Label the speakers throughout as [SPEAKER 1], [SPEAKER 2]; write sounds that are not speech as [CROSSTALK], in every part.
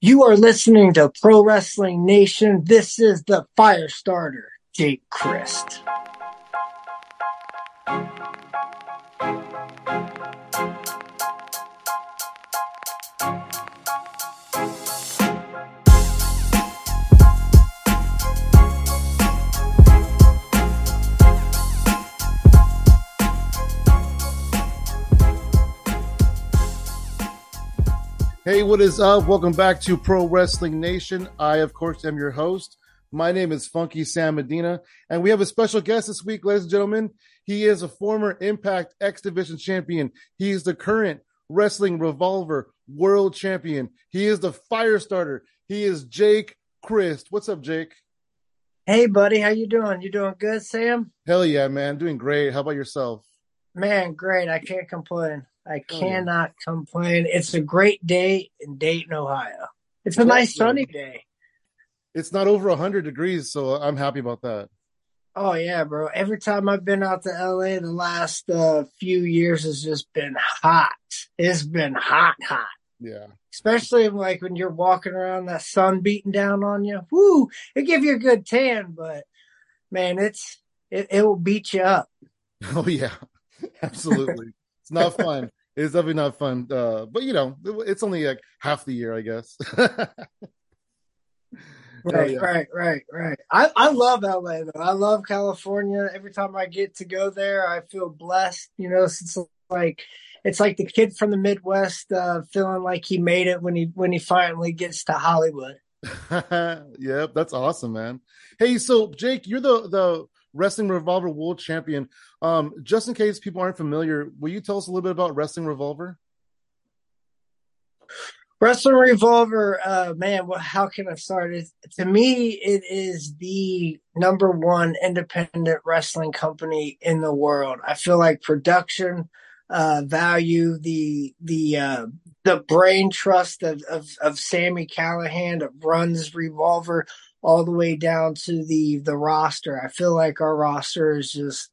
[SPEAKER 1] You are listening to Pro Wrestling Nation. This is the fire starter, Jake Crist.
[SPEAKER 2] Hey, what is up? Welcome back to Pro Wrestling Nation. I, of course, am your host. My name is Funky Sam Medina, and we have a special guest this week, ladies and gentlemen. He is a former Impact X Division champion. He is the current Wrestling Revolver World Champion. He is the fire starter. He is Jake Crist. What's up, Jake?
[SPEAKER 1] Hey, buddy, how you doing? You doing good, Sam?
[SPEAKER 2] Hell yeah, man. Doing great. How about yourself?
[SPEAKER 1] Man, great. I can't complain. I cannot complain. It's a great day in Dayton, Ohio. It's a nice sunny day.
[SPEAKER 2] It's not over 100 degrees, so I'm happy about that.
[SPEAKER 1] Oh yeah, bro. Every time I've been out to LA the last uh, few years has just been hot. It's been hot, hot.
[SPEAKER 2] Yeah.
[SPEAKER 1] Especially like when you're walking around that sun beating down on you. Woo! It give you a good tan, but man, it's it, it will beat you up. [LAUGHS]
[SPEAKER 2] Oh yeah. [LAUGHS] Absolutely. it's not fun it's definitely not fun. Uh, but you know, it's only like half the year, I guess. [LAUGHS]
[SPEAKER 1] right, yeah. right, right, right. I, I love LA though. I love California. Every time I get to go there, I feel blessed. You know, it's like it's like the kid from the Midwest uh, feeling like he made it when he when he finally gets to Hollywood. [LAUGHS]
[SPEAKER 2] yep, that's awesome, man. Hey, so Jake, you're the the Wrestling Revolver World Champion. Um, just in case people aren't familiar, will you tell us a little bit about Wrestling Revolver?
[SPEAKER 1] Wrestling Revolver, uh, man, well, how can I start? It, to me, it is the number one independent wrestling company in the world. I feel like production, uh, value, the the uh, the brain trust of, of of Sami Callihan that runs Revolver all the way down to the the roster. I feel like our roster is just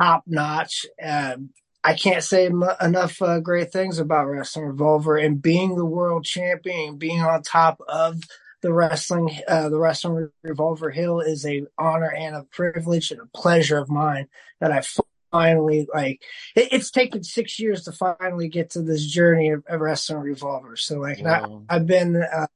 [SPEAKER 1] top notch. Um, I can't say m- enough uh, great things about Wrestling Revolver and being the world champion, being on top of the wrestling, uh, the Wrestling Revolver Hill is a honor and a privilege and a pleasure of mine that I finally like. It, it's taken six years to finally get to this journey of, of Wrestling Revolver. So like, wow. I, have been uh,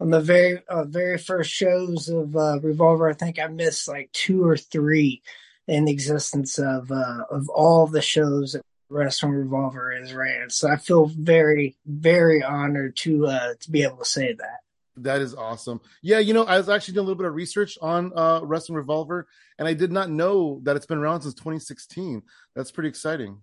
[SPEAKER 1] on the very uh, very first shows of uh, Revolver, I think I missed like two or three in the existence of uh, of all the shows that Wrestling Revolver has ran. So I feel very very honored to uh, to be able to say that.
[SPEAKER 2] That is awesome. Yeah, you know, I was actually doing a little bit of research on uh, Wrestling Revolver, and I did not know that it's been around since 2016. That's pretty exciting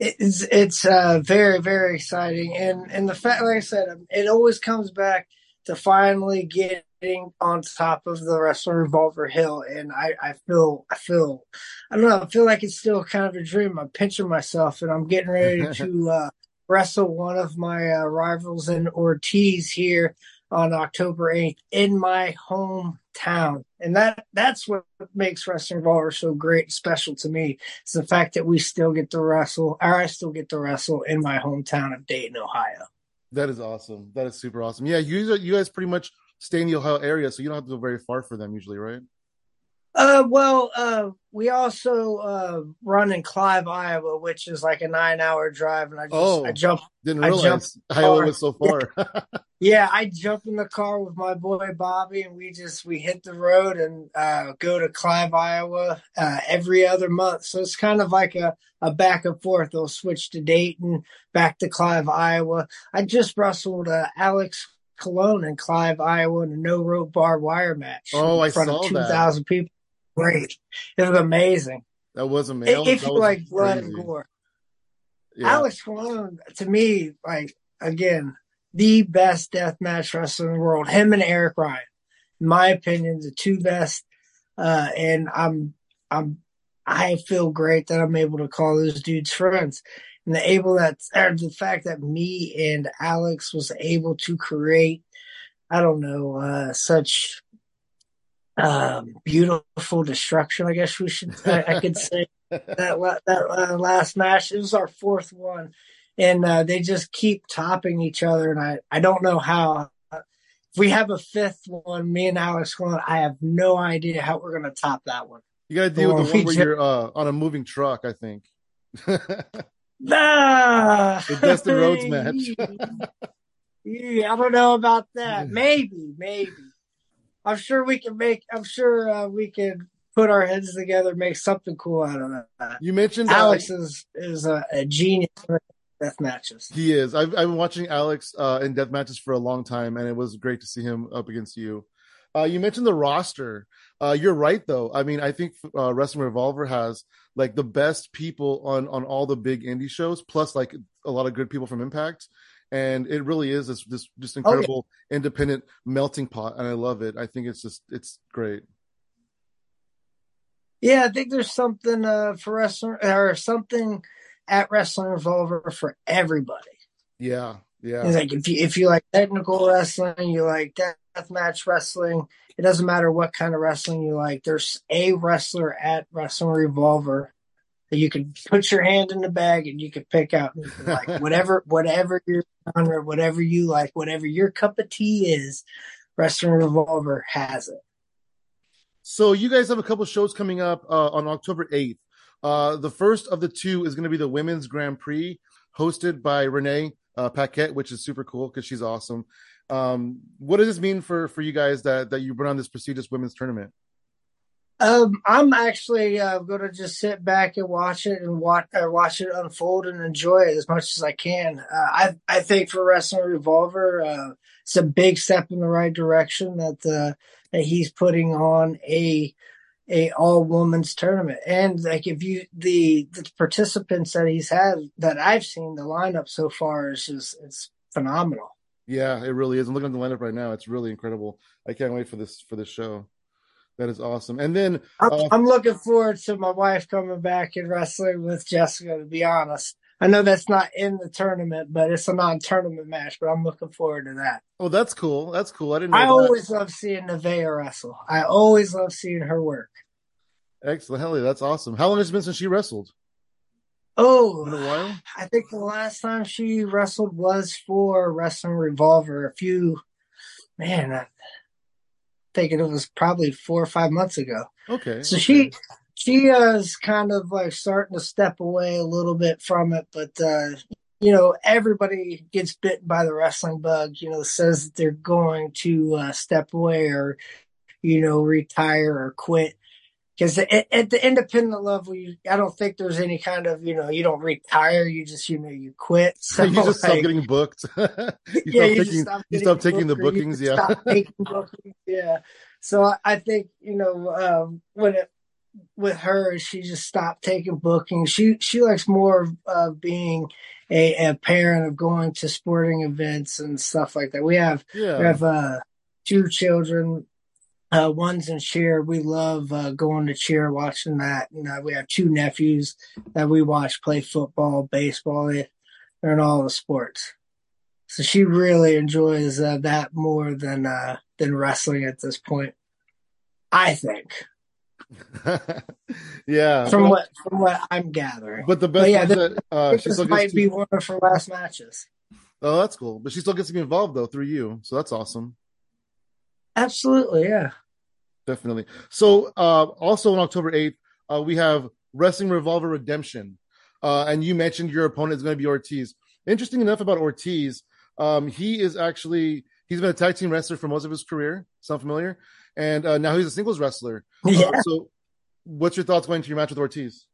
[SPEAKER 1] it's it's uh, very very exciting, and and the fact, like I said, it always comes back to finally getting on top of the wrestling revolver hill, and I I feel I feel I don't know I feel like it's still kind of a dream. I'm pinching myself, and I'm getting ready [LAUGHS] to uh, wrestle one of my uh, rivals in Ortiz here on October 8th in my hometown. And that that's what makes Wrestling Revolver so great special to me. Is the fact that we still get to wrestle, or I still get to wrestle in my hometown of Dayton, Ohio.
[SPEAKER 2] That is awesome. That is super awesome. Yeah, you you guys pretty much stay in the Ohio area, so you don't have to go very far for them usually, right?
[SPEAKER 1] Uh, well, uh, we also uh, run in Clive, Iowa, which is like a nine-hour drive, and I just oh, I jump.
[SPEAKER 2] Didn't realize Iowa was so far. [LAUGHS]
[SPEAKER 1] yeah, I jump in the car with my boy Bobby, and we just we hit the road and uh, go to Clive, Iowa, uh, every other month. So it's kind of like a a back and forth. They'll switch to Dayton, back to Clive, Iowa. I just wrestled uh, Alex Colon in Clive, Iowa, in a no rope barbed wire match.
[SPEAKER 2] Oh,
[SPEAKER 1] in
[SPEAKER 2] front
[SPEAKER 1] I
[SPEAKER 2] saw
[SPEAKER 1] of two thousand people great. It was amazing.
[SPEAKER 2] That was amazing.
[SPEAKER 1] If
[SPEAKER 2] you
[SPEAKER 1] like blood and gore. Yeah. Alex Colon, to me, like again, the best death match wrestler in the world. Him and Eric Ryan, in my opinion, the two best. Uh, and I'm, I'm, I feel great that I'm able to call those dudes friends. And the able that, the fact that me and Alex was able to create, I don't know, uh, such um, beautiful destruction. I guess we should. I, I could say [LAUGHS] that that uh, last match. It was our fourth one, and uh, they just keep topping each other. And I, I don't know how. If we have a fifth one, me and Alex going, I have no idea how we're going to top that one.
[SPEAKER 2] You got to deal with the one where you're uh, on a moving truck, I think. [LAUGHS]
[SPEAKER 1] ah,
[SPEAKER 2] the Dustin Rhodes match. [LAUGHS]
[SPEAKER 1] yeah, I don't know about that. Maybe, maybe. I'm sure we can make. I'm sure uh, we can put our heads together, make something cool out of that.
[SPEAKER 2] You mentioned
[SPEAKER 1] Alex is is a, a genius death matches.
[SPEAKER 2] He is. I've, I've been watching Alex uh, in death matches for a long time, and it was great to see him up against you. Uh, you mentioned the roster. Uh, you're right, though. I mean, I think uh, Wrestling Revolver has like the best people on on all the big indie shows, plus like a lot of good people from Impact, and it really is this this just incredible oh, yeah. independent melting pot, and I love it. I think it's just it's great.
[SPEAKER 1] Yeah, I think there's something uh, for wrestling or something at Wrestling Revolver for everybody.
[SPEAKER 2] Yeah, yeah.
[SPEAKER 1] It's like if you if you like technical wrestling, you like death match wrestling. It doesn't matter what kind of wrestling you like. There's a wrestler at Wrestling Revolver that you can put your hand in the bag and you can pick out like [LAUGHS] whatever whatever your genre, whatever you like, whatever your cup of tea is. Wrestling Revolver has it.
[SPEAKER 2] So you guys have a couple shows coming up uh, on October eighth. Uh, the first of the two is going to be the Women's Grand Prix, hosted by Renee uh, Paquette, which is super cool because she's awesome. Um, what does this mean for for you guys that that you run on this prestigious women's tournament?
[SPEAKER 1] Um, I'm actually uh, going to just sit back and watch it and watch uh, watch it unfold and enjoy it as much as I can. Uh, I I think for Wrestling Revolver, uh, it's a big step in the right direction that uh, that he's putting on a a all women's tournament. And like if you the the participants that he's had that I've seen the lineup so far is just it's phenomenal.
[SPEAKER 2] Yeah, it really is. I'm looking at the lineup right now. It's really incredible. I can't wait for this for this show. That is awesome. And then
[SPEAKER 1] I'm, uh, I'm looking forward to my wife coming back and wrestling with Jessica. To be honest, I know that's not in the tournament, but it's a non-tournament match. But I'm looking forward to that.
[SPEAKER 2] Oh, that's cool. That's cool. I didn't.
[SPEAKER 1] I that. always love seeing Nevaeh wrestle. I always love seeing her work.
[SPEAKER 2] Excellent, Helly, that's awesome. How long has it been since she wrestled?
[SPEAKER 1] Oh, been a while. I think the last time she wrestled was for Wrestling Revolver. A few, man, I think it was probably four or five months ago.
[SPEAKER 2] Okay.
[SPEAKER 1] So okay. she she uh, is kind of like starting to step away a little bit from it, but uh, you know, everybody gets bitten by the wrestling bug. You know, says that they're going to uh, step away or you know retire or quit because at, at, the independent level, you, I don't think there's any kind of you know you don't retire, you just you know you quit.
[SPEAKER 2] So [LAUGHS] you just like, stop getting booked. [LAUGHS] you yeah, you, taking, stop, you stop taking the bookings. Yeah, [LAUGHS]
[SPEAKER 1] bookings, yeah. So I, I think you know um, when it with her, she just stopped taking bookings. She she likes more of uh, being a, a parent of going to sporting events and stuff like that. We have yeah. we have uh, two children uh, one's in cheer. We love uh, going to cheer, watching that. And uh, we have two nephews that we watch play football, baseball. They, are in all the sports. So she really enjoys uh, that more than uh, than wrestling at this point. I think. [LAUGHS]
[SPEAKER 2] yeah.
[SPEAKER 1] From what from what I'm gathering.
[SPEAKER 2] But the best but yeah, that uh,
[SPEAKER 1] she this might to... be one of her last matches.
[SPEAKER 2] Oh, that's cool. But she still gets to be involved though through you, so that's awesome.
[SPEAKER 1] Absolutely, yeah
[SPEAKER 2] definitely. So uh, also on October 8th, uh, we have Wrestling Revolver Redemption. Uh, and you mentioned your opponent is going to be Ortiz. Interesting enough about Ortiz, um, he is actually he's been a tag team wrestler for most of his career. Sound familiar? And uh, now he's a singles wrestler. Yeah. so, what's your thoughts going to your match with Ortiz?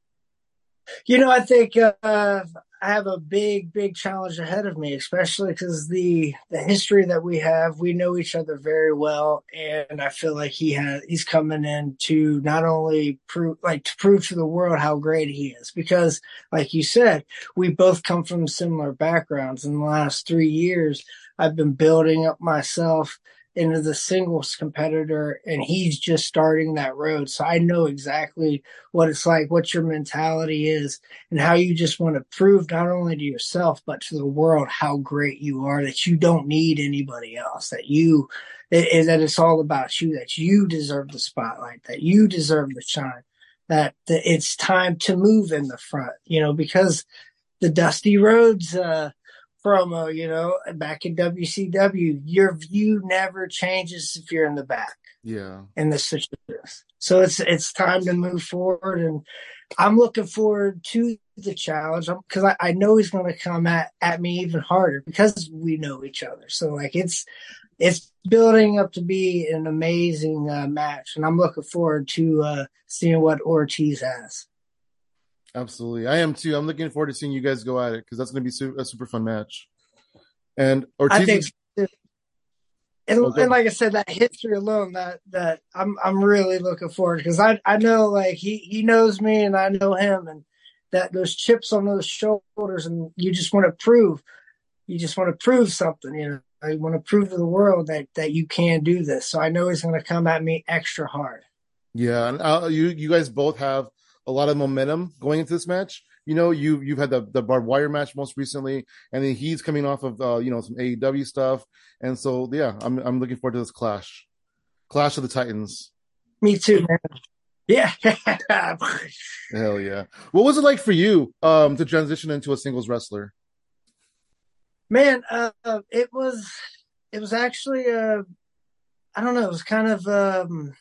[SPEAKER 1] You know, I think uh, I have a big, big challenge ahead of me, especially because the the history that we have, we know each other very well, and I feel like he has he's coming in to not only prove like to prove to the world how great he is, because like you said, we both come from similar backgrounds. In the last three years, I've been building up myself into the singles competitor and he's just starting that road. So I know exactly what it's like, what your mentality is and how you just want to prove not only to yourself, but to the world how great you are, that you don't need anybody else, that you, that, that it's all about you, that you deserve the spotlight, that you deserve the shine, that, that it's time to move in the front, you know, because the Dusty Rhodes, uh, promo, you know, back in WCW. Your view never changes if you're in the back.
[SPEAKER 2] Yeah.
[SPEAKER 1] In this situation. So it's it's time to move forward and I'm looking forward to the challenge because I, I, know he's going to come at, at me even harder because we know each other. So like it's it's building up to be an amazing uh, match, and I'm looking forward to uh, seeing what Ortiz has.
[SPEAKER 2] Absolutely, I am too. I'm looking forward to seeing you guys go at it because that's going to be su- a super fun match. And Ortiz, I think,
[SPEAKER 1] and, okay. and, like I said, that history alone, that that I'm I'm really looking forward because I I know like he he knows me and I know him, and that those chips on those shoulders, and you just want to prove, you just want to prove something, you know. I want to prove to the world that that you can do this. So I know he's going to come at me extra hard.
[SPEAKER 2] Yeah, and uh, you you guys both have a lot of momentum going into this match. You know, you you've had the the barbed wire match most recently, and then he's coming off of uh, you know some AEW stuff, and so yeah, I'm I'm looking forward to this clash, clash of the Titans.
[SPEAKER 1] Me too, man. Yeah. [LAUGHS]
[SPEAKER 2] Hell yeah. What was it like for you um to transition into a singles wrestler?
[SPEAKER 1] Man, uh, it was it was actually uh I don't know, it was kind of um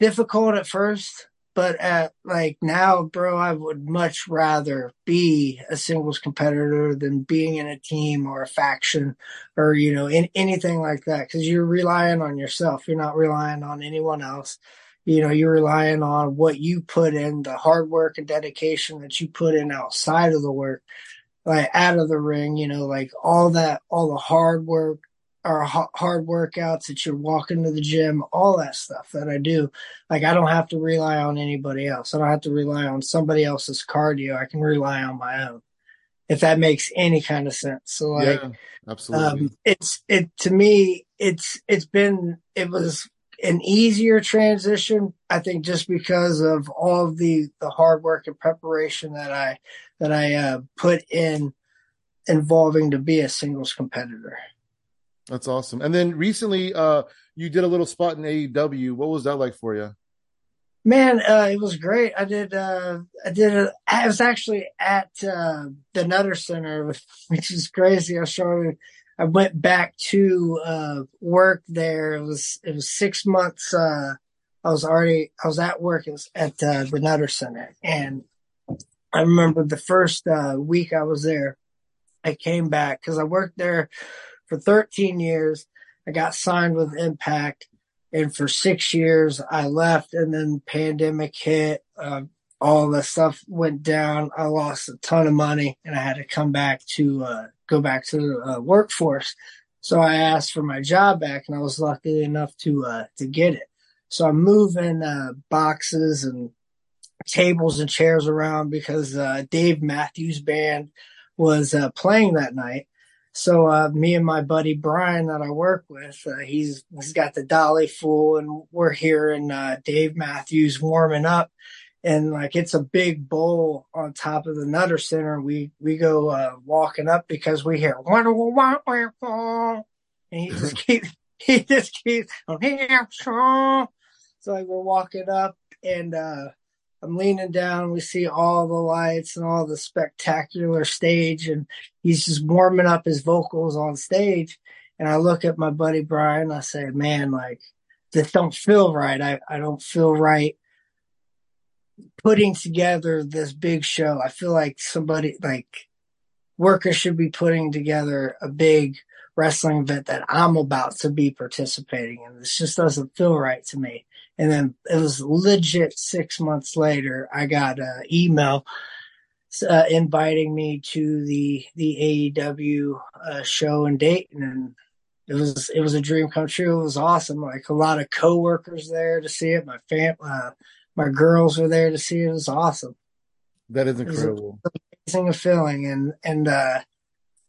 [SPEAKER 1] difficult at first, but at like now, bro, I would much rather be a singles competitor than being in a team or a faction or you know in anything like that because you're relying on yourself. You're not relying on anyone else. You know, you're relying on what you put in, the hard work and dedication that you put in outside of the work like out of the ring, you know, like all that, all the hard work or hard workouts that you're walking to the gym, all that stuff that I do. Like I don't have to rely on anybody else. I don't have to rely on somebody else's cardio. I can rely on my own. If that makes any kind of sense. So like, yeah, absolutely. Um, it's, it, to me, it's, it's been, it was an easier transition. I think just because of all of the, the hard work and preparation that I, that I uh, put in involving to be a singles competitor.
[SPEAKER 2] That's awesome. And then recently, uh, you did a little spot in AEW. What was that like for you?
[SPEAKER 1] Man, uh, it was great. I did, uh, I did, a, I was actually at, uh, the Nutter Center, [LAUGHS] which is crazy. I started, I went back to, uh, work there. It was, it was six months, uh, I was already, I was at work at, uh, the Nutter Center and I remember the first uh, week I was there, I came back because I worked there for 13 years. I got signed with Impact, and for six years I left, and then pandemic hit. Uh, all the stuff went down. I lost a ton of money, and I had to come back to uh, go back to the uh, workforce. So I asked for my job back, and I was lucky enough to uh, to get it. So I'm moving uh, boxes and tables and chairs around because uh, Dave Matthews Band was playing that night. So uh, me and my buddy Brian that I work with, uh, he's he's got the dolly full, and we're hearing uh, Dave Matthews warming up, and like it's a big bowl on top of the Nutter Center. We we go uh, walking up because we hear and he just [LAUGHS] keeps he just keeps so like we're walking up and I'm leaning down. We see all the lights and all the spectacular stage, and he's just warming up his vocals on stage. And I look at my buddy Brian. I say, "Man, like this don't feel right. I I don't feel right putting together this big show. I feel like somebody like workers should be putting together a big wrestling event that I'm about to be participating in. This just doesn't feel right to me." And then it was legit six months later, I got an email uh, inviting me to the the AEW uh, show in Dayton, and it was it was a dream come true. It was awesome. Like a lot of coworkers there to see it. My fam, uh, my girls were there to see it. It was awesome.
[SPEAKER 2] That is incredible.
[SPEAKER 1] amazing feeling, and and uh,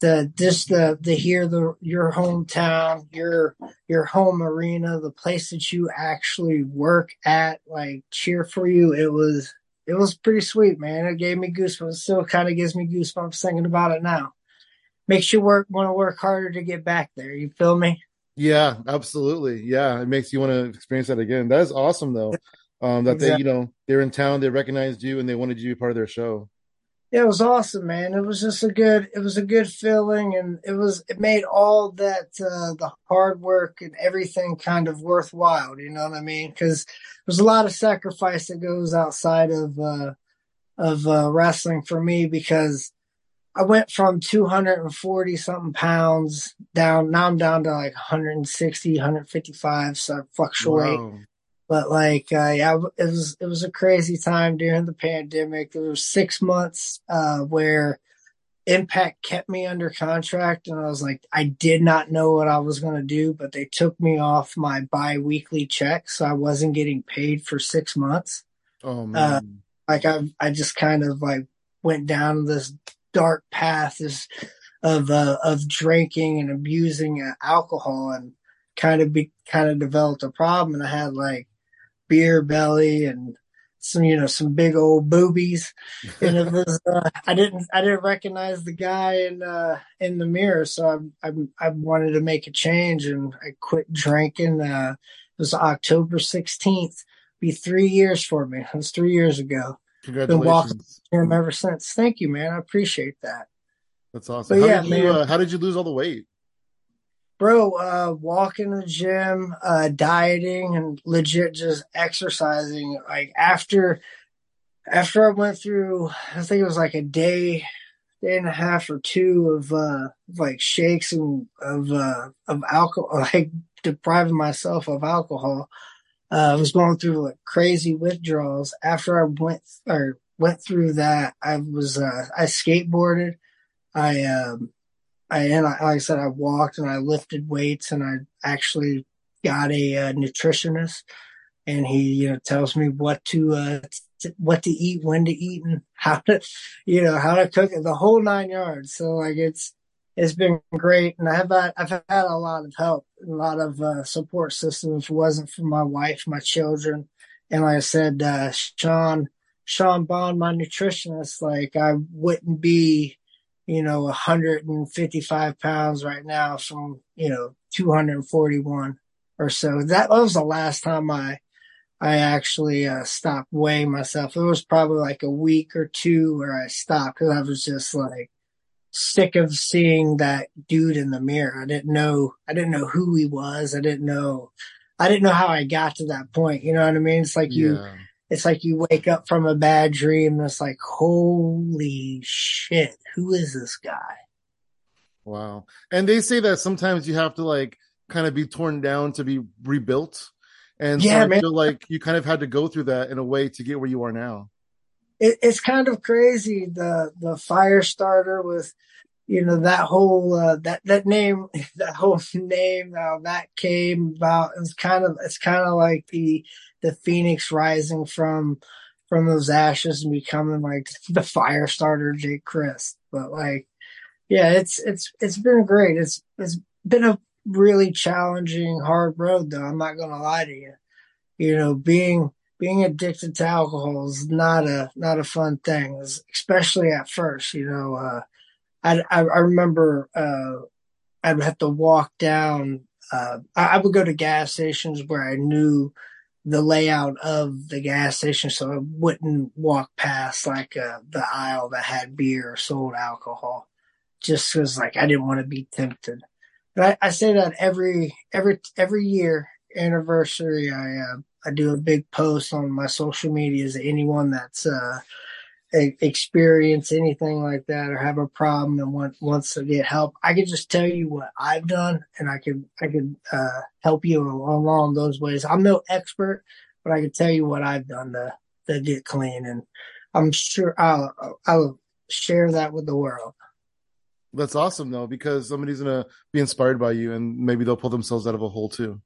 [SPEAKER 1] the just the the hear the your hometown, your your home arena, the place that you actually work at, like cheer for you. It was it was pretty sweet, man. It gave me goosebumps. It still kind of gives me goosebumps thinking about it now. Makes you work want to work harder to get back there. You feel me?
[SPEAKER 2] Yeah, absolutely. Yeah, it makes you want to experience that again. That is awesome, though. Um, that exactly. they, you know, they're in town, they recognized you, and they wanted you to be part of their show.
[SPEAKER 1] Yeah, it was awesome, man. It was just a good, it was a good feeling, and it was, it made all that uh, the hard work and everything kind of worthwhile. You know what I mean? Because there's a lot of sacrifice that goes outside of uh, of uh, wrestling for me because I went from 240 something pounds down. Now I'm down to like 160, 155. So I fluctuate. But like, uh, yeah, it was, it was a crazy time during the pandemic. There was six months, uh, where Impact kept me under contract and I was like, I did not know what I was going to do, but they took me off my bi-weekly check. So I wasn't getting paid for six months.
[SPEAKER 2] Oh uh, man. Uh,
[SPEAKER 1] like I, I just kind of like went down this dark path is of uh, of drinking and abusing uh, alcohol and kind of be kind of developed a problem and I had like beer belly and some you know some big old boobies and it was uh, I didn't I didn't recognize the guy in uh in the mirror so I I, I wanted to make a change and I quit drinking uh it was October 16th be 3 years for me it was 3 years ago
[SPEAKER 2] Congratulations. Been walking
[SPEAKER 1] him ever since. Thank you, man. I appreciate that.
[SPEAKER 2] That's awesome. But how yeah, did you, man. Uh, how did you lose all the weight?
[SPEAKER 1] Bro, uh, walking the gym, uh, dieting and legit just exercising. Like after, after I went through, I think it was like a day, day and a half or two of, uh, like shakes and of, uh, of alcohol, [LAUGHS] like depriving myself of alcohol uh, I was going through like crazy withdrawals. After I went or went through that, I was uh, I skateboarded. I um, I and I, like I said, I walked and I lifted weights, and I actually got a uh, nutritionist, and he you know tells me what to uh, t- what to eat, when to eat, and [LAUGHS] how to you know how to cook it, the whole nine yards. So like it's it's been great, and I've had I've had a lot of help, a lot of uh, support system. If it wasn't for my wife, my children, and like I said, uh, Sean Sean Bond, my nutritionist, like I wouldn't be, you know, 155 pounds right now from you know 241 or so. That was the last time I I actually uh, stopped weighing myself. It was probably like a week or two where I stopped because I was just like sick of seeing that dude in the mirror. I didn't know, I didn't know who he was. I didn't know, I didn't know how I got to that point. You know what I mean? It's like you, yeah. It's like you wake up from a bad dream and it's like, holy shit, who is this guy?
[SPEAKER 2] Wow. And they say that sometimes you have to like kind of be torn down to be rebuilt. And yeah, so I man. feel like you kind of had to go through that in a way to get where you are now
[SPEAKER 1] it, it's kind of crazy the the fire starter with you know that whole uh, that that name [LAUGHS] that whole name how that came about it's kind of it's kind of like the the phoenix rising from from those ashes and becoming like the fire starter jake crist but like yeah it's it's it's been great it's it's been a really challenging hard road though i'm not gonna lie to you you know being being addicted to alcohol is not a not a fun thing, especially at first. You know, uh, I, I, I remember uh, I'd have to walk down. Uh, I, I, would go to gas stations where I knew the layout of the gas station, so I wouldn't walk past like uh, the aisle that had beer or sold alcohol, just because like I didn't want to be tempted. But I, I say that every every every year anniversary, I uh, I do a big post on my social medias. Anyone that's uh, experience anything like that or have a problem and want, wants to get help, I can just tell you what I've done, and I can I can uh, help you along those ways. I'm no expert, but I can tell you what I've done to to get clean, and I'm sure I'll I'll share that with the world.
[SPEAKER 2] That's awesome though, because somebody's gonna be inspired by you, and maybe they'll pull themselves out of a hole too.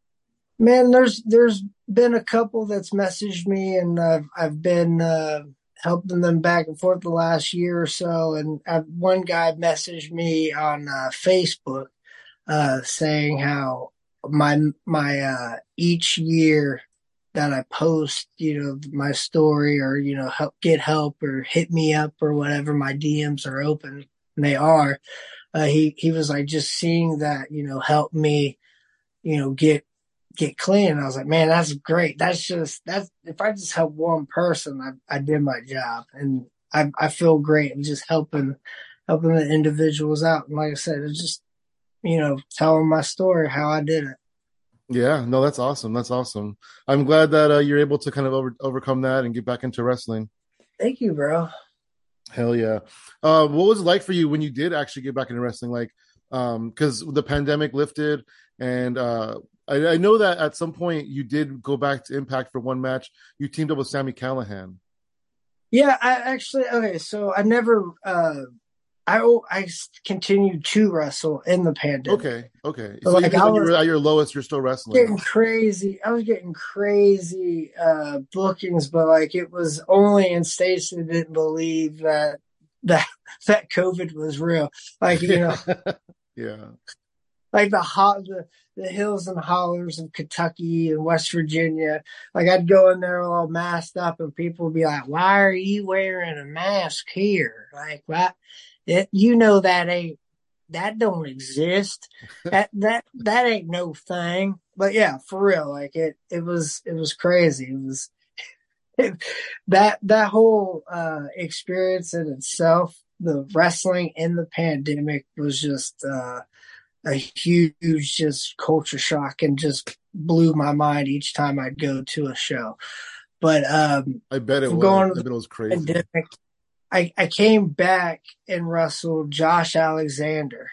[SPEAKER 1] Man, there's there's been a couple that's messaged me, and I've I've been uh, helping them back and forth the last year or so. And I've, one guy messaged me on uh, Facebook uh, saying how my my uh, each year that I post, you know, my story or you know help get help or hit me up or whatever, my DMs are open, and they are. Uh, he he was like just seeing that you know help me, you know, get get clean. And I was like, man, that's great. That's just, that's, if I just help one person, I, I did my job. And I I feel great. I'm just helping helping the individuals out. And like I said, it's just you know telling my story how I did it.
[SPEAKER 2] Yeah, no, that's awesome. That's awesome. I'm glad that uh, you're able to kind of over, overcome that and get back into wrestling.
[SPEAKER 1] Thank you, bro.
[SPEAKER 2] Hell yeah. Uh, what was it like for you when you did actually get back into wrestling? Like, um, because the pandemic lifted, and uh, I, I, know that at some point you did go back to Impact for one match. You teamed up with Sami Callihan.
[SPEAKER 1] Yeah, I actually okay. So I never uh I I continued to wrestle in the pandemic.
[SPEAKER 2] Okay, okay. So, so like I was, at your lowest, you're still wrestling.
[SPEAKER 1] Getting crazy. I was getting crazy uh, bookings, but like it was only in states that didn't believe that that [LAUGHS] that COVID was real. Like you know, [LAUGHS]
[SPEAKER 2] yeah.
[SPEAKER 1] Like the hot the, the hills and hollers of Kentucky and West Virginia. Like I'd go in there all masked up, and people would be like, "Why are you wearing a mask here?" Like what? It, you know that ain't that don't exist. [LAUGHS] that that that ain't no thing. But yeah, for real, like it it was it was crazy. It was it, [LAUGHS] that that whole uh experience in itself, the wrestling in the pandemic was just uh a huge just culture shock and just blew my mind each time I'd go to a show. But um
[SPEAKER 2] I bet it was. Going I bet it was crazy. Pandemic,
[SPEAKER 1] I, I came back and wrestled Josh Alexander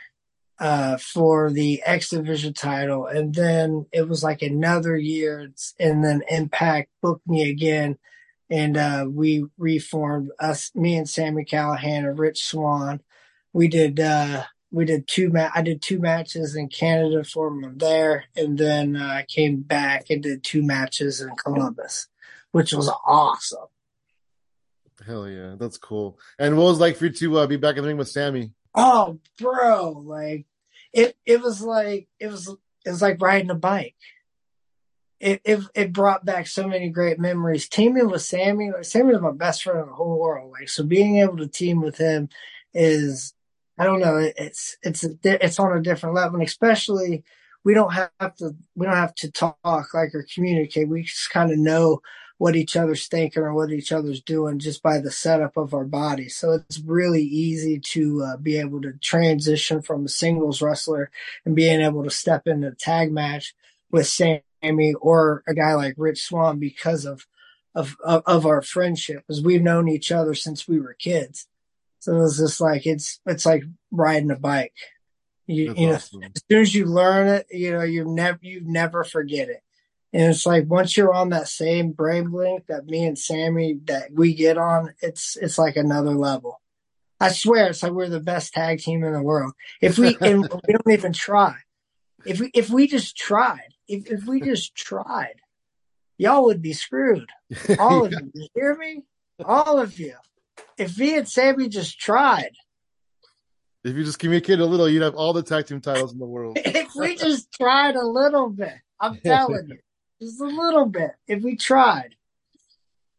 [SPEAKER 1] uh, for the X Division title, and then it was like another year, and then Impact booked me again, and uh, we reformed us, me and Sami Callihan and Rich Swann. We did uh, we did two ma- I did two matches in Canada for them there, and then uh, I came back and did two matches in Columbus, which was awesome.
[SPEAKER 2] Hell yeah, that's cool. And what was like for you to uh, be back in the ring with Sami?
[SPEAKER 1] Oh, bro, like it. It was like it was. It was like riding a bike. It it it brought back so many great memories. Teaming with Sami, like, Sami was my best friend in the whole world. Like so, being able to team with him is, I don't know, it's it's it's on a different level, and especially we don't have to we don't have to talk like or communicate. We just kind of know what each other's thinking or what each other's doing just by the setup of our body. So it's really easy to uh, be able to transition from a singles wrestler and being able to step into a tag match with Sami or a guy like Rich Swann because of of of, of our friendship, because we've known each other since we were kids. So it's just like it's it's like riding a bike. You, you know, awesome. as soon as you learn it, you know, you never you never forget it. And it's like once you're on that same brain blink that me and Sami that we get on, it's it's like another level. I swear, it's like we're the best tag team in the world. If we [LAUGHS] and we don't even try, if we if we just tried, if if we [LAUGHS] just tried, y'all would be screwed. All of you, you hear me? All of you. If me and Sami just tried,
[SPEAKER 2] if you just communicate a little, you'd have all the tag team titles in the world. [LAUGHS]
[SPEAKER 1] if we just tried a little bit, I'm [LAUGHS] telling you. Just a little bit, if we tried.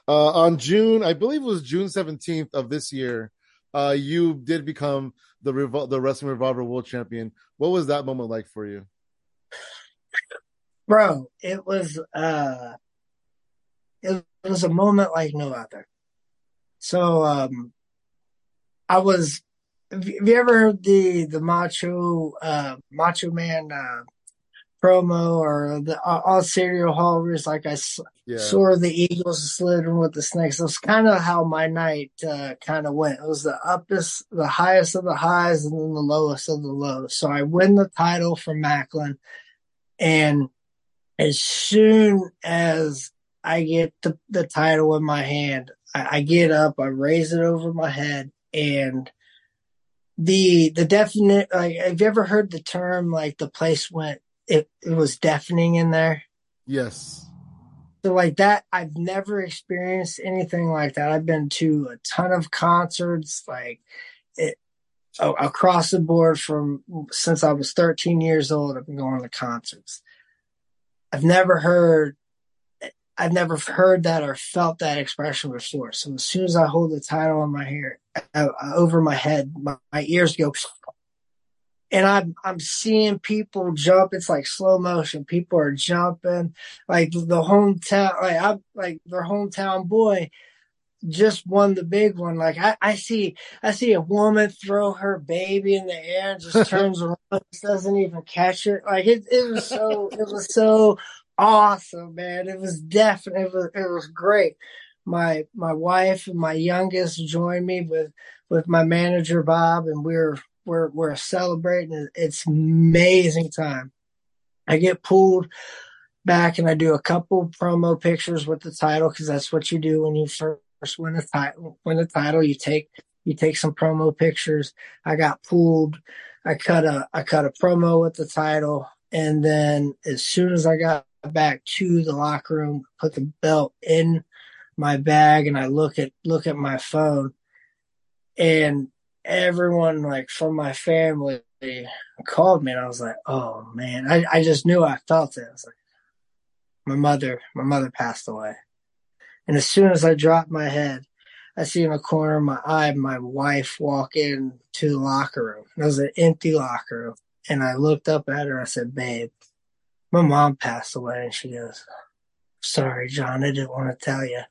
[SPEAKER 2] Uh, on June, I believe it was June 17th of this year, uh, you did become the Revol- the Wrestling Revolver World Champion. What was that moment like for you?
[SPEAKER 1] Bro, it was uh it was a moment like no other. So um I was have you ever heard the the macho uh macho man uh promo or the all serial haulers like I yeah. saw the Eagles slithering with the snakes. That's kind of how my night uh, kind of went. It was the uppest, the highest of the highs, and then the lowest of the lows. So I win the title for Macklin, and as soon as I get the, the title in my hand, I, I get up, I raise it over my head, and the the definite like have you ever heard the term like the place went it, it was deafening in there.
[SPEAKER 2] Yes.
[SPEAKER 1] So like that, I've never experienced anything like that. I've been to a ton of concerts, like it across the board from since I was 13 years old. I've been going to concerts. I've never heard, I've never heard that or felt that expression before. So as soon as I hold the title on my hair, uh, over my head, my, my ears go and I'm I'm seeing people jump. It's like slow motion. People are jumping, like the hometown, like I'm like their hometown boy. just won the big one. Like I, I see, I see a woman throw her baby in the air and just [LAUGHS] turns around, doesn't even catch it. Like it, it was so, it was so awesome, man. It was definitely, it was, it was great. My, my wife and my youngest joined me with, with my manager, Bob, and we're, we're, we're celebrating. It's amazing time. I get pulled back and I do a couple promo pictures with the title because that's what you do when you first win the title. Win the title, you take you take some promo pictures. I got pulled. I cut a I cut a promo with the title, and then as soon as I got back to the locker room, put the belt in my bag, and I look at look at my phone, and everyone like from my family called me, and I was like, oh man, I I just knew I felt it. I was like, my mother my mother passed away. And as soon as I dropped my head, I see in the corner of my eye my wife walk in to the locker room. It was an empty locker room. And I looked up at her. I said, babe, my mom passed away. And she goes, sorry, John, I didn't want to tell you.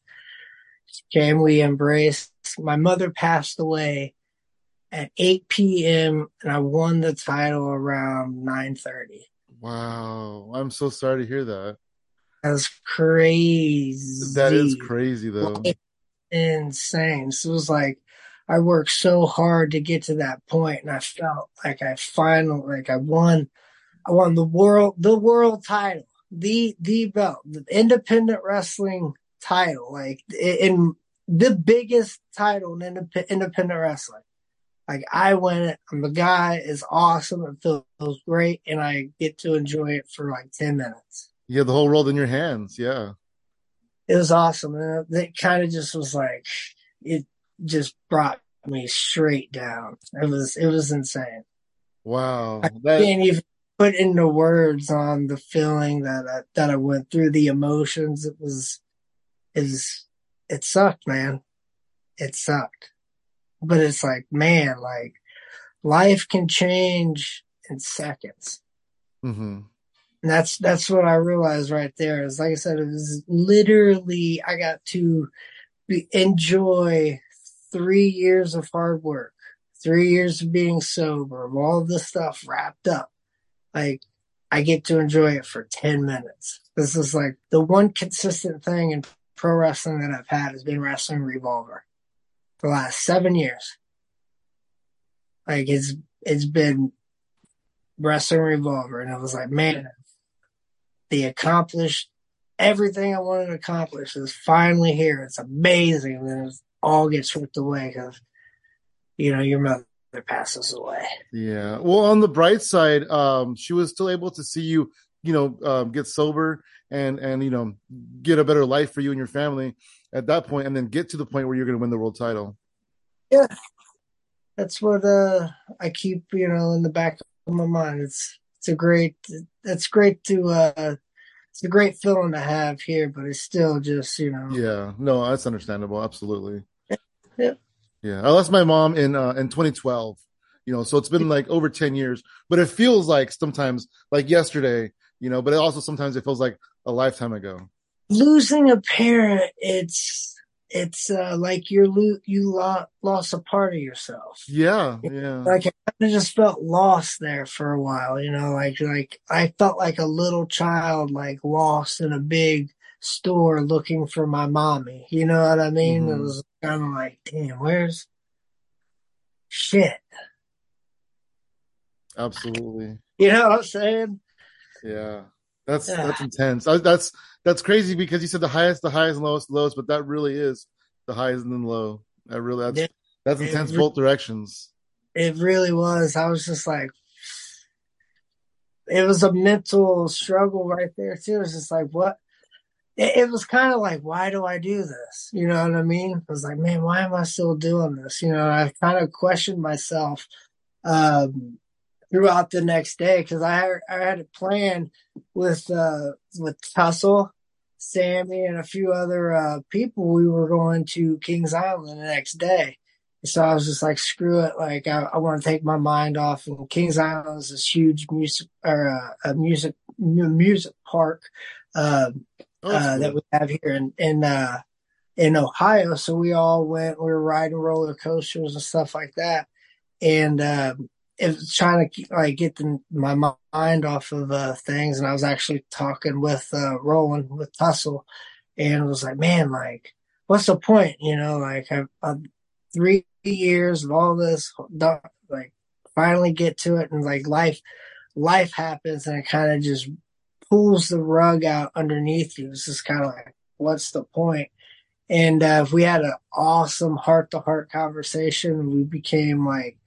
[SPEAKER 1] Came, we embraced. My mother passed away at 8 p.m. and I won the title around 9:30.
[SPEAKER 2] Wow, I'm so sorry to hear that.
[SPEAKER 1] That's crazy.
[SPEAKER 2] That is crazy though.
[SPEAKER 1] insane. So it was like I worked so hard to get to that point and I felt like I finally like I won I won the world the world title. The the belt, the independent wrestling title, like in the biggest title in independent wrestling. Like I win it. I'm the guy. It's awesome. It feels great, and I get to enjoy it for like ten minutes
[SPEAKER 2] you had the whole world in your hands. Yeah.
[SPEAKER 1] It was awesome. And it kind of just was like, it just brought me straight down. It was, it was insane.
[SPEAKER 2] Wow.
[SPEAKER 1] I can't even put into words on the feeling that I, that I went through, the emotions. It was, is, it sucked, man. It sucked. But it's like, man, like life can change in seconds. Mm-hmm. And that's that's what I realized right there. Is like I said, it was literally I got to be, enjoy three years of hard work, three years of being sober, of all this stuff wrapped up. Like I get to enjoy it for ten minutes. This is like the one consistent thing in pro wrestling that I've had has been wrestling Revolver the last seven years. Like it's it's been wrestling Revolver, and I was like, man, the accomplished everything I wanted to accomplish is finally here. It's amazing. And then it all gets ripped away because, you know, your mother passes away.
[SPEAKER 2] Yeah. Well, on the bright side, um, she was still able to see you, you know, um, get sober and, and, you know, get a better life for you and your family at that point, and then get to the point where you're going to win the world title.
[SPEAKER 1] Yeah. That's what, uh, I keep, you know, in the back of my mind. It's, it's a great it's great to uh it's a great feeling to have here, but it's still just you know.
[SPEAKER 2] Yeah, no, that's understandable. Absolutely.
[SPEAKER 1] Yeah.
[SPEAKER 2] Yeah, I lost my mom in uh, in 2012. You know, so it's been like over 10 years, but it feels like sometimes like yesterday. You know, but it also sometimes it feels like a lifetime ago.
[SPEAKER 1] Losing a parent, it's it's uh, like you're lo- you lo- lost a part of yourself.
[SPEAKER 2] Yeah, yeah.
[SPEAKER 1] Like I just felt lost there for a while. You know, like like I felt like a little child, like lost in a big store looking for my mommy. You know what I mean? Mm-hmm. It was kind of like, damn, where's shit?
[SPEAKER 2] Absolutely.
[SPEAKER 1] You know what I'm saying?
[SPEAKER 2] Yeah. That's yeah. that's intense. That's that's crazy because you said the highest, the highest, and lowest, lowest, but that really is the highest and then low. That really that's that's intense it, both directions.
[SPEAKER 1] It really was. I was just like, it was a mental struggle right there too. It's just like what. It, it was kind of like, why do I do this? You know what I mean? I was like, man, why am I still doing this? You know, I kind of questioned myself um, throughout the next day because I I had a plan with uh, with Tussle Sammy and a few other uh, people, we were going to Kings Island the next day. So I was just like, screw it. Like, I, I want to take my mind off. And Kings Island is this huge music or uh, a music music park uh, oh, uh, that we have here. And, and uh, in Ohio. So we all went, we were riding roller coasters and stuff like that. And, uh, it was trying to like get the, my mind off of uh, things. And I was actually talking with uh, Roland with Tussle and it was like, man, like, what's the point? You know, like I've, I've three years of all this, like finally get to it and like life, life happens and it kind of just pulls the rug out underneath you. It's just kind of like, what's the point? And uh, we had an awesome heart to heart conversation. We became like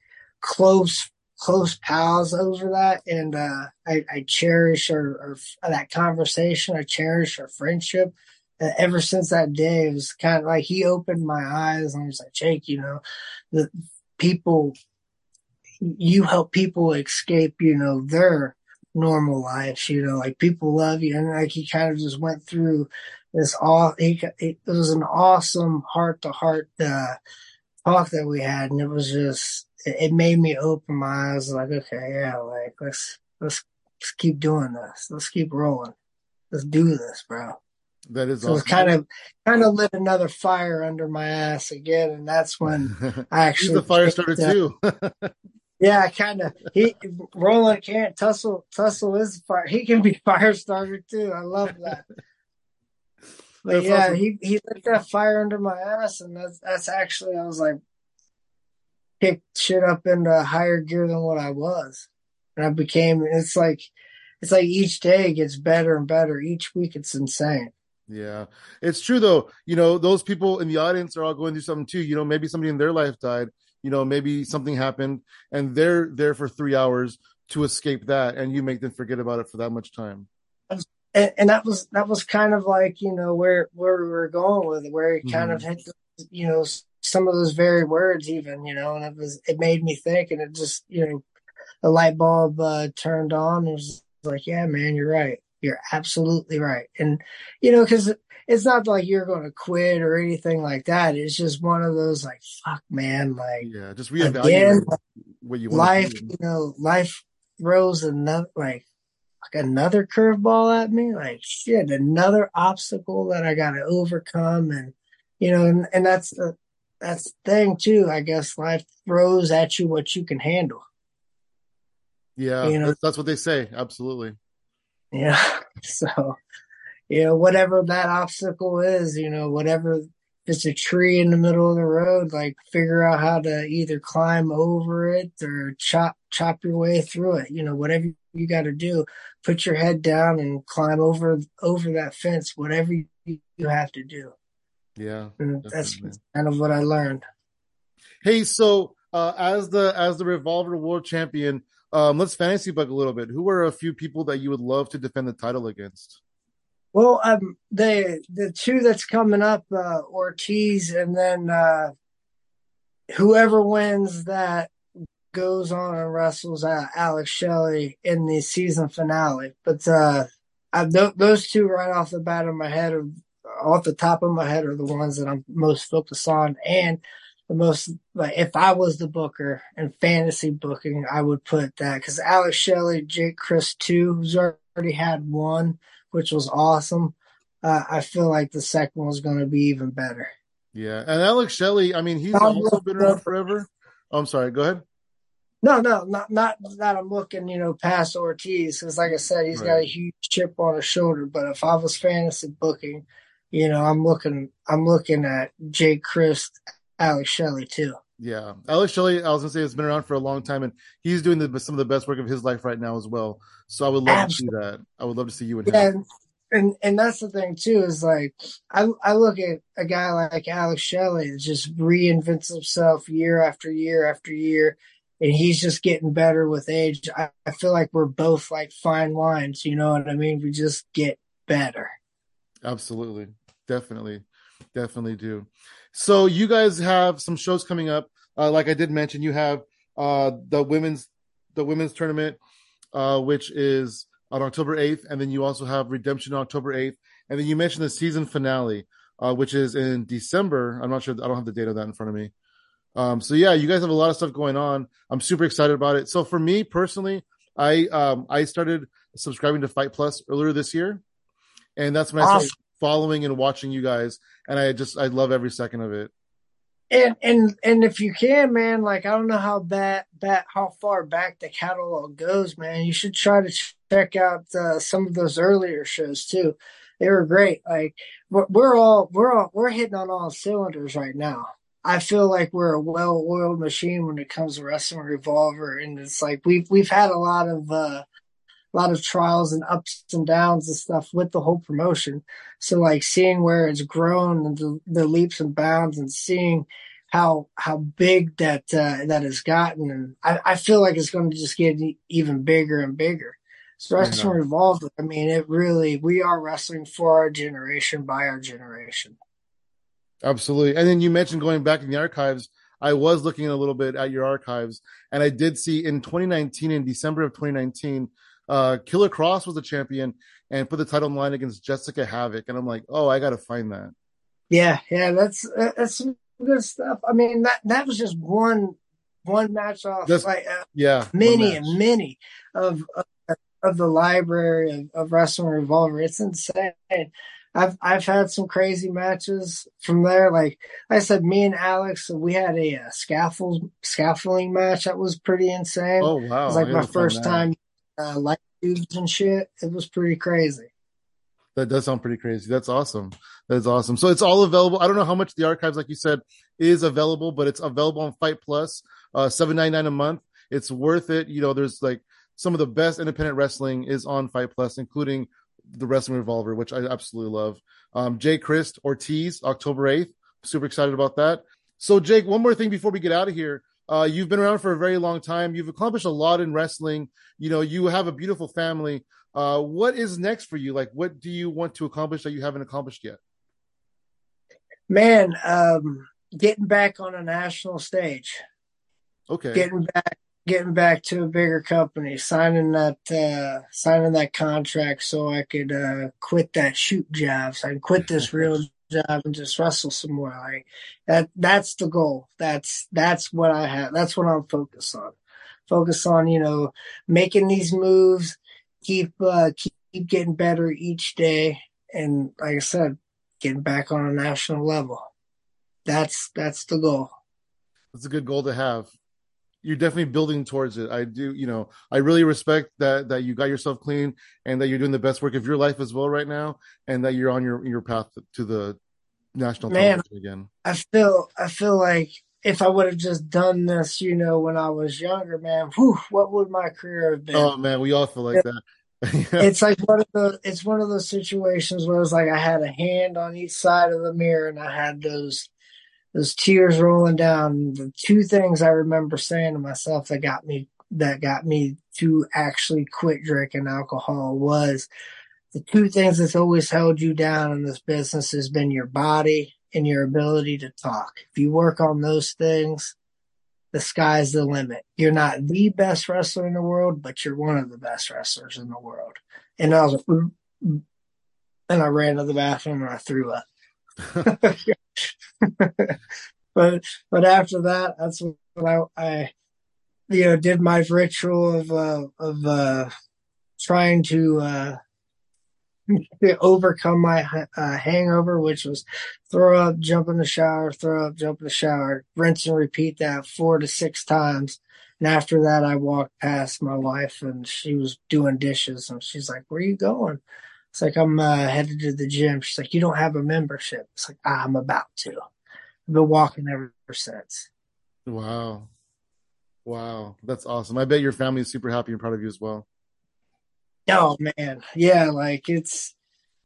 [SPEAKER 1] close, close pals over that. And uh, I, I, cherish our, our, that conversation. I cherish our friendship. Uh, ever since that day, it was kind of like he opened my eyes and I was like, Jake, you know, the people, you help people escape, you know, their normal lives, you know, like people love you. And like he kind of just went through this all he, it was an awesome heart to heart talk that we had. And it was just it, it, made me open my eyes. Like okay yeah like let's let's let's keep doing this. Let's keep rolling. Let's do this bro.
[SPEAKER 2] That is
[SPEAKER 1] so awesome. kind of kind of lit another fire under my ass again. And that's when [LAUGHS] i actually
[SPEAKER 2] the fire started too [LAUGHS]
[SPEAKER 1] yeah kind of he roland can't tussle tussle is fire he can be [LAUGHS] fire starter too i love that [LAUGHS] but that's yeah, awesome. he he lit that fire under my ass, and that's that's actually I was like kicked shit up into higher gear than what I was, and I became. It's like it's like each day gets better and better. Each week it's insane.
[SPEAKER 2] Yeah, it's true though. You know, those people in the audience are all going through something too. You know, maybe somebody in their life died. You know, maybe something happened, and they're there for three hours to escape that, and you make them forget about it for that much time
[SPEAKER 1] and, and, that was that was kind of like you know where where we were going with it, where it mm-hmm. kind of hit you know some of those very words even you know, and it was it made me think, and it just you know the light bulb uh, turned on. And it was like, yeah, man, you're right. You're absolutely right. And you know, because it's not like you're going to quit or anything like that. It's just one of those like, fuck, man, like
[SPEAKER 2] yeah, just reevaluate again, what you want.
[SPEAKER 1] life. You know, life throws another like like another curveball at me, like shit, another obstacle that I got to overcome, and you know, and, and that's the that's the thing too. I guess life throws at you what you can handle.
[SPEAKER 2] Yeah, you know, that's what they say. Absolutely.
[SPEAKER 1] Yeah. [LAUGHS] So, you know, whatever that obstacle is, you know, whatever it's a tree in the middle of the road, like figure out how to either climb over it or chop chop your way through it. You know, whatever you got to do put your head down and climb over over that fence whatever you, you have to do
[SPEAKER 2] yeah
[SPEAKER 1] that's kind of what i learned
[SPEAKER 2] hey so uh, as the as the revolver world champion um, let's fantasy book a little bit who are a few people that you would love to defend the title against
[SPEAKER 1] well um the the two that's coming up uh ortiz and then uh whoever wins that goes on and wrestles uh, Alex Shelley in the season finale. But uh, I, th- those two right off the bat of my head, are, off the top of my head, are the ones that I'm most focused on. And the most, like, if I was the booker and fantasy booking, I would put that because Alex Shelley, Jake Crist, too, who's already had one, which was awesome. Uh, I feel like the second one's going to be even better.
[SPEAKER 2] Yeah, and Alex Shelley, I mean, he's also been around forever. Oh, I'm sorry. Go ahead.
[SPEAKER 1] No, no, not not that I'm looking, you know, past Ortiz because, like I said, he's right. got a huge chip on his shoulder. But if I was fantasy booking, you know, I'm looking, I'm looking at Jake Crist, Alex Shelley too.
[SPEAKER 2] Yeah, Alex Shelley, I was gonna say, has been around for a long time, and he's doing the, some of the best work of his life right now as well. So I would love Absolutely. to see that. I would love to see you and
[SPEAKER 1] yeah, him. And and that's the thing too is like I I look at a guy like Alex Shelley that just reinvents himself year after year after year and he's just getting better with age. I, I feel like we're both like fine wines, you know what I mean? We just get better.
[SPEAKER 2] Absolutely. Definitely. Definitely do. So you guys have some shows coming up. Uh, like I did mention, you have uh, the women's the women's tournament, uh, which is on October 8th, and then you also have Redemption on October 8th, and then you mentioned the season finale, uh, which is in December. I'm not sure. I don't have the date of that in front of me. Um, so yeah, you guys have a lot of stuff going on. I'm super excited about it. So for me personally, I um, I started subscribing to Fight Plus earlier this year, and that's when I started, following and watching you guys, and I just I love every second of it.
[SPEAKER 1] And and and if you can, man, like I don't know how that that how far back the catalog goes, man. You should try to check out uh, some of those earlier shows too. They were great. Like we're, we're all we're all we're hitting on all cylinders right now. I feel like we're a well-oiled machine when it comes to wrestling revolver, and it's like we've we've had a lot of uh, a lot of trials and ups and downs and stuff with the whole promotion. So like seeing where it's grown and the, the leaps and bounds and seeing how how big that uh, that has gotten, and I, I feel like it's going to just get even bigger and bigger. So wrestling revolver. I mean, it really we are wrestling for our generation by our generation.
[SPEAKER 2] Absolutely. And then you mentioned going back in the archives. I was looking a little bit at your archives, and I did see in 2019, in December of 2019, uh, Killer Kross was the champion and put the title line against Jessica Havok, and I'm like, oh, I got to find that.
[SPEAKER 1] Yeah, yeah, that's that's some good stuff. I mean, that that was just one one match off,
[SPEAKER 2] just,
[SPEAKER 1] like uh,
[SPEAKER 2] yeah,
[SPEAKER 1] many and many of, of, of the library of, of Wrestling Revolver. It's insane. I've I've had some crazy matches from there. Like, like I said, me and Alex, we had a, a scaffold scaffolding match that was pretty insane.
[SPEAKER 2] Oh wow!
[SPEAKER 1] It was like my first time uh, light tubes and shit. It was pretty crazy.
[SPEAKER 2] That does sound pretty crazy. That's awesome. That's awesome. So it's all available. I don't know how much the archives, like you said, is available, but it's available on Fight Plus, uh, seven ninety nine a month. It's worth it. You know, there's like some of the best independent wrestling is on Fight Plus, including the Wrestling Revolver, which I absolutely love. Um, Jake Crist Ortiz, October 8th. Super excited about that. So, Jake, one more thing before we get out of here. Uh, you've been around for a very long time. You've accomplished a lot in wrestling. You know, you have a beautiful family. Uh, what is next for you? Like, what do you want to accomplish that you haven't accomplished yet?
[SPEAKER 1] Man, um, getting back on a national stage.
[SPEAKER 2] Okay.
[SPEAKER 1] Getting back getting back to a bigger company, signing that uh, signing that contract so I could uh, quit that shoot job, so I can quit this [LAUGHS] real job and just wrestle some more. Like that that's the goal. That's that's what I have. That's what I'm focused on. Focus on you know making these moves, keep uh, keep, keep getting better each day, and like I said, getting back on a national level. That's that's the goal.
[SPEAKER 2] That's a good goal to have you're definitely building towards it. I do, you know, I really respect that that you got yourself clean and that you're doing the best work of your life as well right now, and that you're on your your path to the national
[SPEAKER 1] Man, again. I feel I feel like if I would have just done this, you know, when I was younger, man, whew, what would my career have been?
[SPEAKER 2] Oh man, we all feel like that. [LAUGHS]
[SPEAKER 1] it's like one of the it's one of those situations where it's like I had a hand on each side of the mirror and I had those those tears rolling down. The two things I remember saying to myself that got me that got me to actually quit drinking alcohol was the two things that's always held you down in this business has been your body and your ability to talk. If you work on those things, the sky's the limit. You're not the best wrestler in the world, but you're one of the best wrestlers in the world. And I was and I ran to the bathroom and I threw up. [LAUGHS] [LAUGHS] [LAUGHS] but but after that, that's when I, I you know did my ritual of uh, of uh, trying to uh, [LAUGHS] overcome my uh, hangover, which was throw up, jump in the shower, throw up, jump in the shower, rinse and repeat that four to six times. And after that, I walked past my wife and she was doing dishes and she's like, where are you going? It's like, I'm uh, headed to the gym. She's like, you don't have a membership. It's like, I'm about to. I've been walking ever since.
[SPEAKER 2] Wow. Wow. That's awesome. I bet your family is super happy and proud of you as well.
[SPEAKER 1] Oh man. Yeah, like it's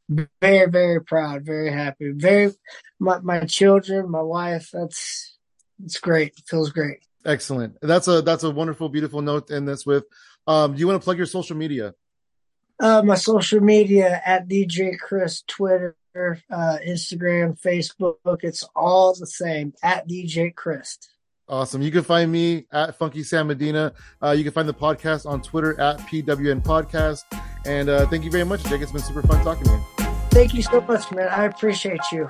[SPEAKER 1] very, very proud, very happy. Very my my children, my wife, that's it's great. It feels great.
[SPEAKER 2] Excellent. That's a that's a wonderful, beautiful note to end this with. Um, do you want to plug your social media?
[SPEAKER 1] Uh, my social media at TheJakeCrist, Twitter, uh, Instagram, Facebook. It's all the same at TheJakeCrist.
[SPEAKER 2] Awesome. You can find me at Funky Sam Medina. Uh, you can find the podcast on Twitter at PWN Podcast. And uh, thank you very much, Jake. It's been super fun talking to you.
[SPEAKER 1] Thank you so much, man. I appreciate you.